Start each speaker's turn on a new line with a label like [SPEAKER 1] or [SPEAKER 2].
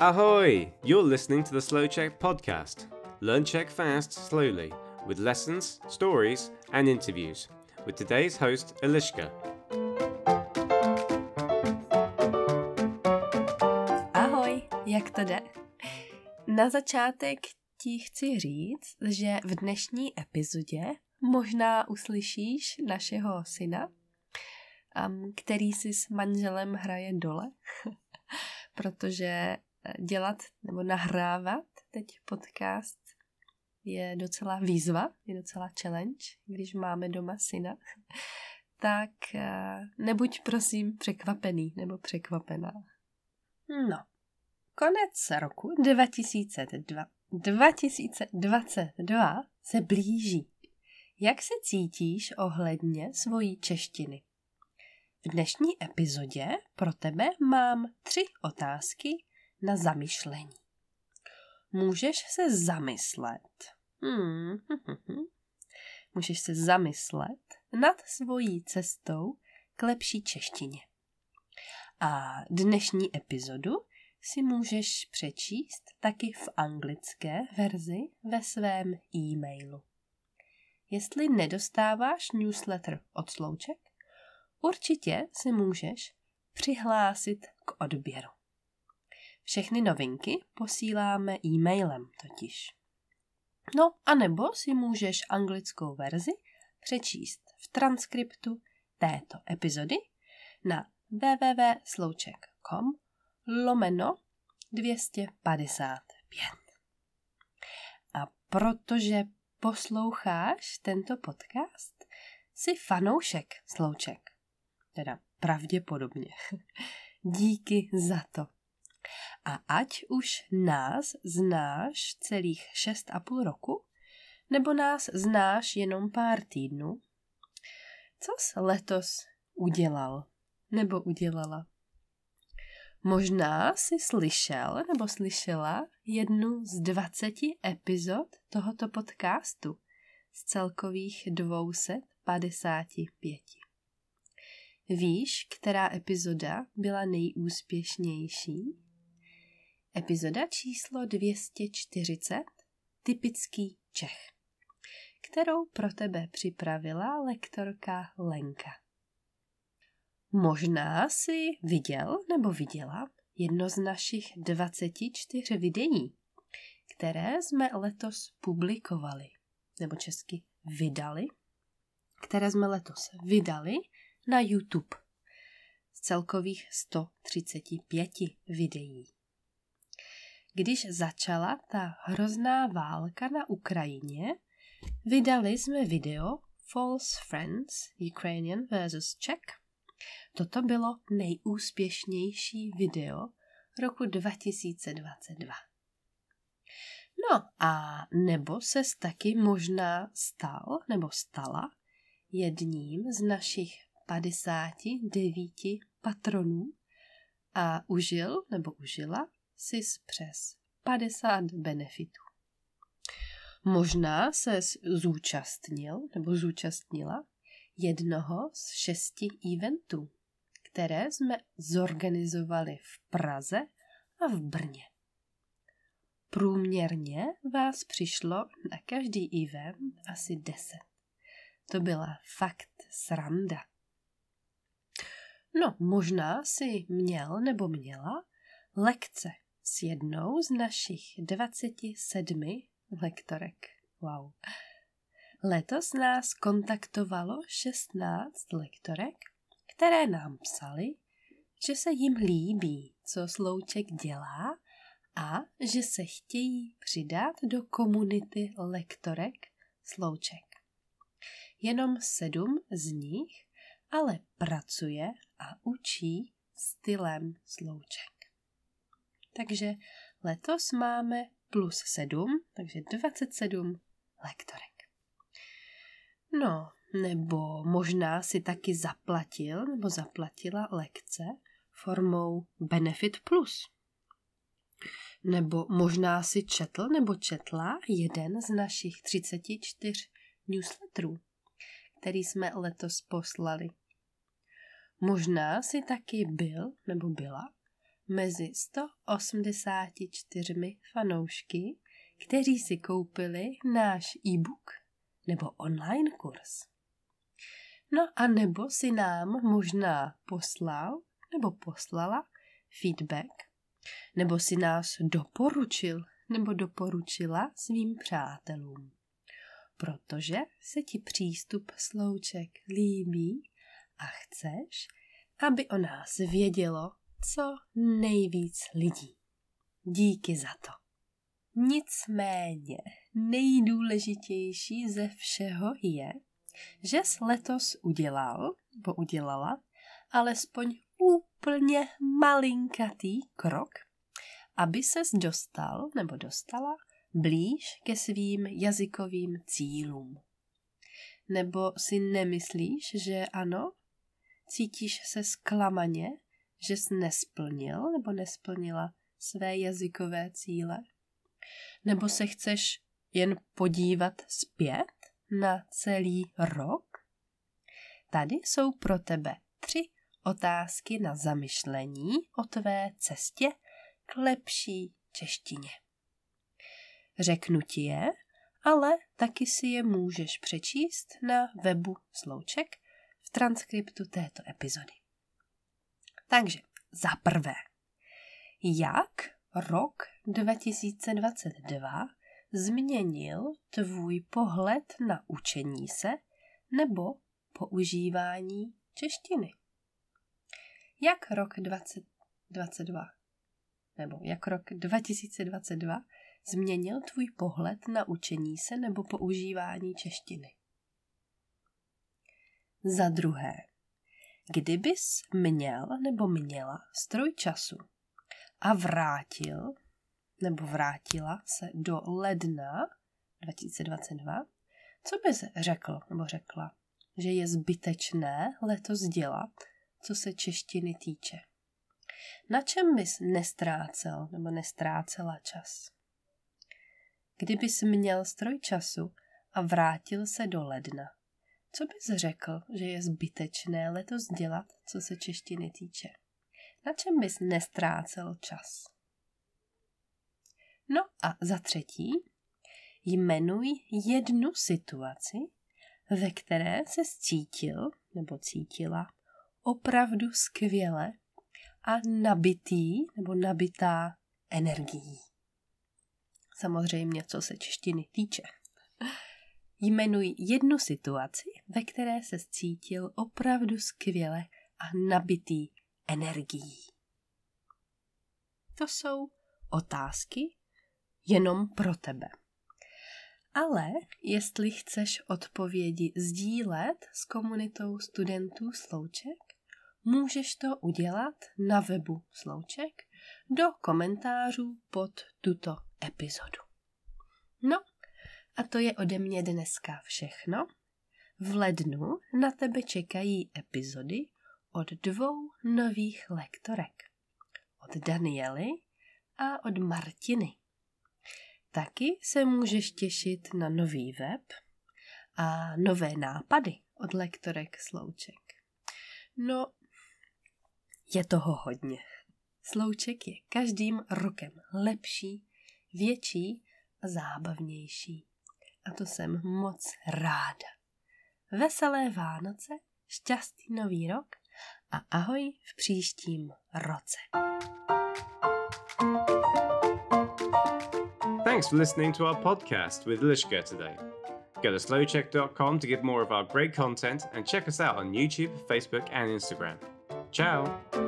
[SPEAKER 1] Ahoy! You're listening to the Slow Check podcast. Learn Czech fast, slowly, with lessons, stories, and interviews. With today's host, Eliška.
[SPEAKER 2] Ahoj, jak to jde? Na začátek ti chci říct, že v dnešní epizodě možná uslyšíš našeho syna, který si s manželem hraje dole, protože dělat nebo nahrávat teď podcast je docela výzva, je docela challenge, když máme doma syna. Tak uh, nebuď prosím překvapený nebo překvapená. No, konec roku 2002, 2022 se blíží. Jak se cítíš ohledně svojí češtiny? V dnešní epizodě pro tebe mám tři otázky na zamyšlení. Můžeš se zamyslet. Hmm. Můžeš se zamyslet nad svojí cestou k lepší češtině. A dnešní epizodu si můžeš přečíst taky v anglické verzi ve svém e-mailu. Jestli nedostáváš newsletter od Slouček, určitě si můžeš přihlásit k odběru. Všechny novinky posíláme e-mailem totiž. No a nebo si můžeš anglickou verzi přečíst v transkriptu této epizody na www.slouček.com lomeno 255. A protože posloucháš tento podcast, jsi fanoušek Slouček. Teda pravděpodobně. Díky za to. A ať už nás znáš celých šest a půl roku, nebo nás znáš jenom pár týdnů, co jsi letos udělal nebo udělala? Možná jsi slyšel nebo slyšela jednu z 20 epizod tohoto podcastu z celkových 255. Víš, která epizoda byla nejúspěšnější? Epizoda číslo 240, typický Čech, kterou pro tebe připravila lektorka Lenka. Možná si viděl nebo viděla jedno z našich 24 videí, které jsme letos publikovali, nebo česky vydali, které jsme letos vydali na YouTube z celkových 135 videí. Když začala ta hrozná válka na Ukrajině, vydali jsme video False Friends Ukrainian vs. Czech. Toto bylo nejúspěšnější video roku 2022. No a nebo se taky možná stal nebo stala jedním z našich 59 patronů a užil nebo užila sis přes 50 benefitů. Možná se zúčastnil nebo zúčastnila jednoho z šesti eventů, které jsme zorganizovali v Praze a v Brně. Průměrně vás přišlo na každý event asi deset. To byla fakt sranda. No, možná si měl nebo měla lekce s jednou z našich 27 lektorek. Wow. Letos nás kontaktovalo 16 lektorek, které nám psali, že se jim líbí, co Slouček dělá a že se chtějí přidat do komunity lektorek Slouček. Jenom sedm z nich ale pracuje a učí stylem Slouček. Takže letos máme plus 7, takže 27 lektorek. No, nebo možná si taky zaplatil nebo zaplatila lekce formou Benefit Plus. Nebo možná si četl nebo četla jeden z našich 34 newsletterů, který jsme letos poslali. Možná si taky byl nebo byla mezi 184 fanoušky, kteří si koupili náš e-book nebo online kurz. No a nebo si nám možná poslal nebo poslala feedback, nebo si nás doporučil nebo doporučila svým přátelům. Protože se ti přístup slouček líbí a chceš, aby o nás vědělo co nejvíc lidí. Díky za to. Nicméně nejdůležitější ze všeho je, že jsi letos udělal, nebo udělala, alespoň úplně malinkatý krok, aby ses dostal nebo dostala blíž ke svým jazykovým cílům. Nebo si nemyslíš, že ano? Cítíš se zklamaně, že jsi nesplnil nebo nesplnila své jazykové cíle? Nebo se chceš jen podívat zpět na celý rok? Tady jsou pro tebe tři otázky na zamyšlení o tvé cestě k lepší češtině. Řeknu ti je, ale taky si je můžeš přečíst na webu Slouček v transkriptu této epizody. Takže za prvé, jak rok 2022 změnil tvůj pohled na učení se nebo používání češtiny? Jak rok 2022 nebo jak rok 2022 změnil tvůj pohled na učení se nebo používání češtiny? Za druhé, kdybys měl nebo měla stroj času a vrátil nebo vrátila se do ledna 2022, co bys řekl nebo řekla, že je zbytečné letos dělat, co se češtiny týče? Na čem bys nestrácel nebo nestrácela čas? Kdybys měl stroj času a vrátil se do ledna, co bys řekl, že je zbytečné letos dělat, co se češtiny týče? Na čem bys nestrácel čas? No a za třetí, jmenuj jednu situaci, ve které se cítil nebo cítila opravdu skvěle a nabitý nebo nabitá energií. Samozřejmě, co se češtiny týče. Jmenuj jednu situaci, ve které se cítil opravdu skvěle a nabitý energií. To jsou otázky jenom pro tebe. Ale jestli chceš odpovědi sdílet s komunitou studentů Slouček, můžeš to udělat na webu Slouček do komentářů pod tuto epizodu. No a to je ode mě dneska všechno. V lednu na tebe čekají epizody od dvou nových lektorek. Od Daniely a od Martiny. Taky se můžeš těšit na nový web a nové nápady od lektorek Slouček. No, je toho hodně. Slouček je každým rokem lepší, větší a zábavnější a to jsem moc ráda. Veselé Vánoce, šťastný nový rok a ahoj v příštím roce.
[SPEAKER 1] Thanks for listening to our podcast with Lishka today. Go to slowcheck.com to get more of our great content and check us out on YouTube, Facebook, and Instagram. Ciao!